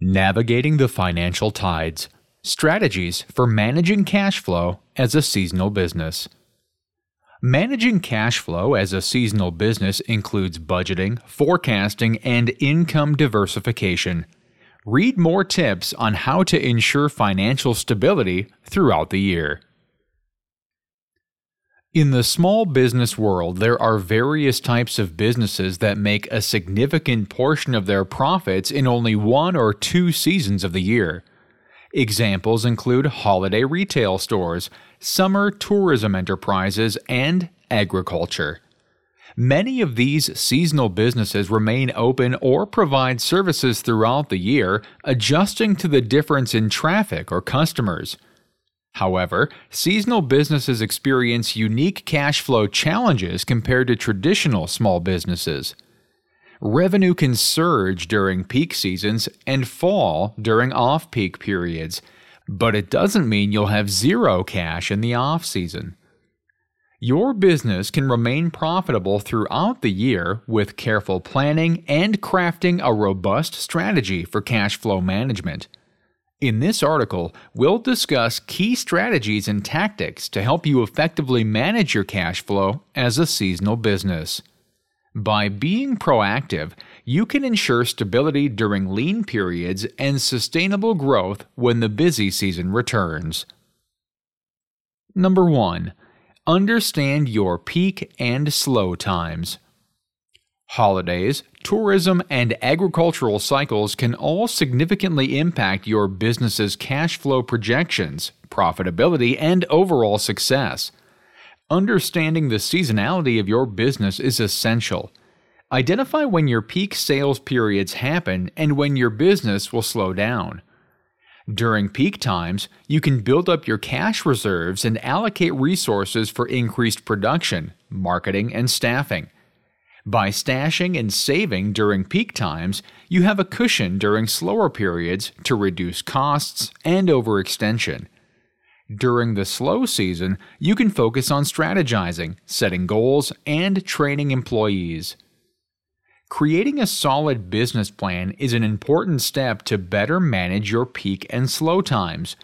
Navigating the Financial Tides Strategies for Managing Cash Flow as a Seasonal Business. Managing cash flow as a seasonal business includes budgeting, forecasting, and income diversification. Read more tips on how to ensure financial stability throughout the year. In the small business world, there are various types of businesses that make a significant portion of their profits in only one or two seasons of the year. Examples include holiday retail stores, summer tourism enterprises, and agriculture. Many of these seasonal businesses remain open or provide services throughout the year, adjusting to the difference in traffic or customers. However, seasonal businesses experience unique cash flow challenges compared to traditional small businesses. Revenue can surge during peak seasons and fall during off peak periods, but it doesn't mean you'll have zero cash in the off season. Your business can remain profitable throughout the year with careful planning and crafting a robust strategy for cash flow management. In this article, we'll discuss key strategies and tactics to help you effectively manage your cash flow as a seasonal business. By being proactive, you can ensure stability during lean periods and sustainable growth when the busy season returns. Number 1. Understand your peak and slow times. Holidays, tourism, and agricultural cycles can all significantly impact your business's cash flow projections, profitability, and overall success. Understanding the seasonality of your business is essential. Identify when your peak sales periods happen and when your business will slow down. During peak times, you can build up your cash reserves and allocate resources for increased production, marketing, and staffing. By stashing and saving during peak times, you have a cushion during slower periods to reduce costs and overextension. During the slow season, you can focus on strategizing, setting goals, and training employees. Creating a solid business plan is an important step to better manage your peak and slow times.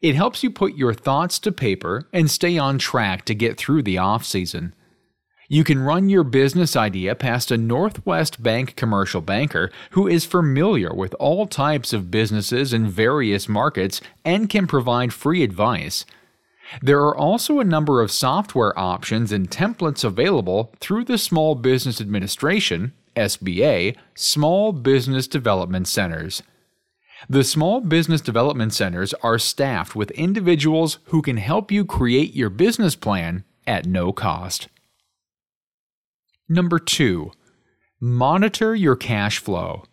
It helps you put your thoughts to paper and stay on track to get through the off season. You can run your business idea past a Northwest Bank commercial banker who is familiar with all types of businesses in various markets and can provide free advice. There are also a number of software options and templates available through the Small Business Administration, SBA, Small Business Development Centers. The Small Business Development Centers are staffed with individuals who can help you create your business plan at no cost. Number 2. Monitor your cash flow.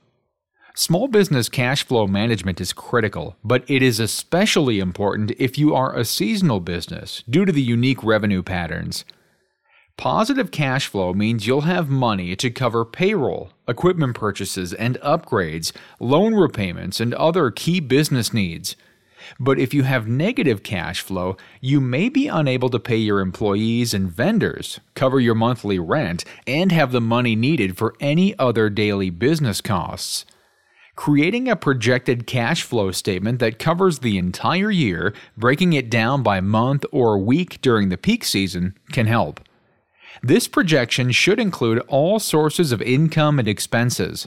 Small business cash flow management is critical, but it is especially important if you are a seasonal business due to the unique revenue patterns. Positive cash flow means you'll have money to cover payroll, equipment purchases and upgrades, loan repayments, and other key business needs. But if you have negative cash flow, you may be unable to pay your employees and vendors, cover your monthly rent, and have the money needed for any other daily business costs. Creating a projected cash flow statement that covers the entire year, breaking it down by month or week during the peak season, can help. This projection should include all sources of income and expenses,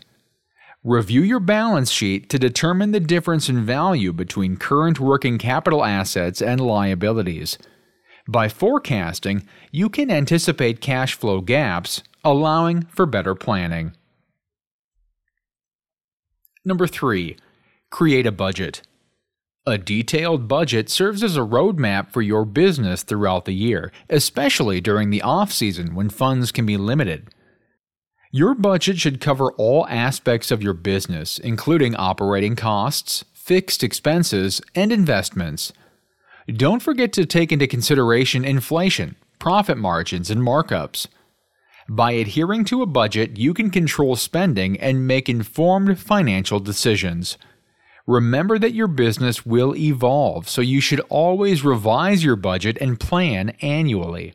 Review your balance sheet to determine the difference in value between current working capital assets and liabilities. By forecasting, you can anticipate cash flow gaps, allowing for better planning. Number 3. Create a budget. A detailed budget serves as a roadmap for your business throughout the year, especially during the off season when funds can be limited. Your budget should cover all aspects of your business, including operating costs, fixed expenses, and investments. Don't forget to take into consideration inflation, profit margins, and markups. By adhering to a budget, you can control spending and make informed financial decisions. Remember that your business will evolve, so you should always revise your budget and plan annually.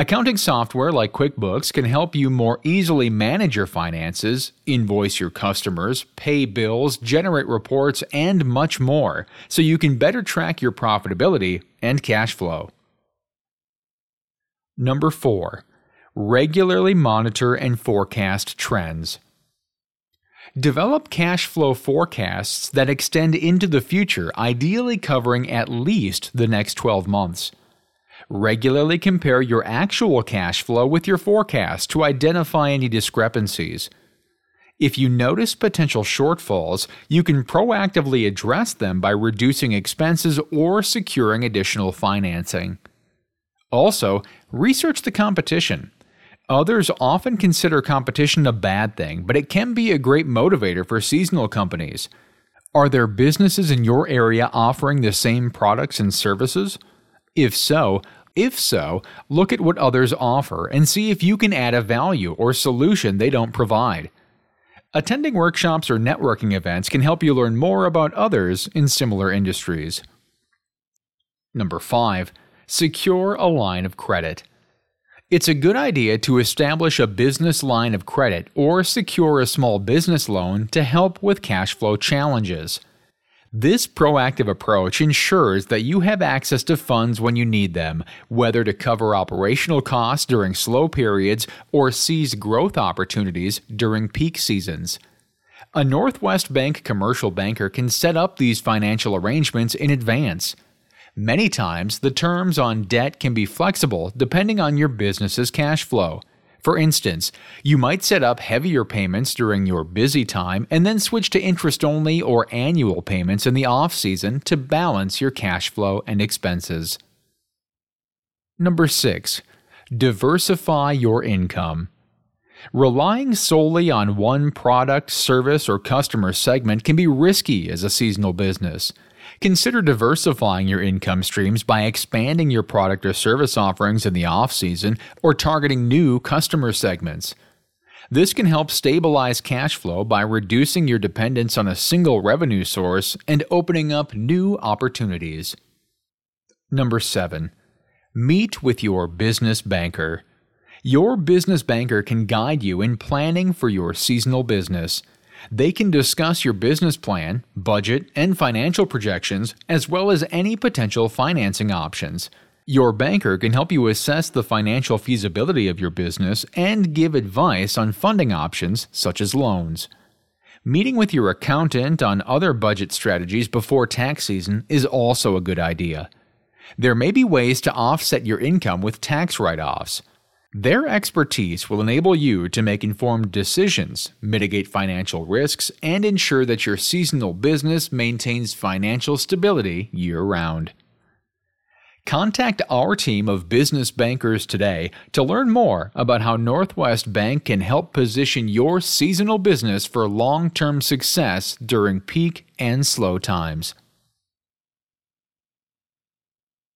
Accounting software like QuickBooks can help you more easily manage your finances, invoice your customers, pay bills, generate reports, and much more, so you can better track your profitability and cash flow. Number 4. Regularly monitor and forecast trends. Develop cash flow forecasts that extend into the future, ideally covering at least the next 12 months. Regularly compare your actual cash flow with your forecast to identify any discrepancies. If you notice potential shortfalls, you can proactively address them by reducing expenses or securing additional financing. Also, research the competition. Others often consider competition a bad thing, but it can be a great motivator for seasonal companies. Are there businesses in your area offering the same products and services? If so, if so, look at what others offer and see if you can add a value or solution they don't provide. Attending workshops or networking events can help you learn more about others in similar industries. Number 5. Secure a line of credit. It's a good idea to establish a business line of credit or secure a small business loan to help with cash flow challenges. This proactive approach ensures that you have access to funds when you need them, whether to cover operational costs during slow periods or seize growth opportunities during peak seasons. A Northwest Bank commercial banker can set up these financial arrangements in advance. Many times, the terms on debt can be flexible depending on your business's cash flow. For instance, you might set up heavier payments during your busy time and then switch to interest only or annual payments in the off season to balance your cash flow and expenses. Number 6. Diversify your income. Relying solely on one product, service, or customer segment can be risky as a seasonal business. Consider diversifying your income streams by expanding your product or service offerings in the off season or targeting new customer segments. This can help stabilize cash flow by reducing your dependence on a single revenue source and opening up new opportunities. Number 7. Meet with your business banker. Your business banker can guide you in planning for your seasonal business. They can discuss your business plan, budget, and financial projections, as well as any potential financing options. Your banker can help you assess the financial feasibility of your business and give advice on funding options such as loans. Meeting with your accountant on other budget strategies before tax season is also a good idea. There may be ways to offset your income with tax write offs. Their expertise will enable you to make informed decisions, mitigate financial risks, and ensure that your seasonal business maintains financial stability year round. Contact our team of business bankers today to learn more about how Northwest Bank can help position your seasonal business for long term success during peak and slow times.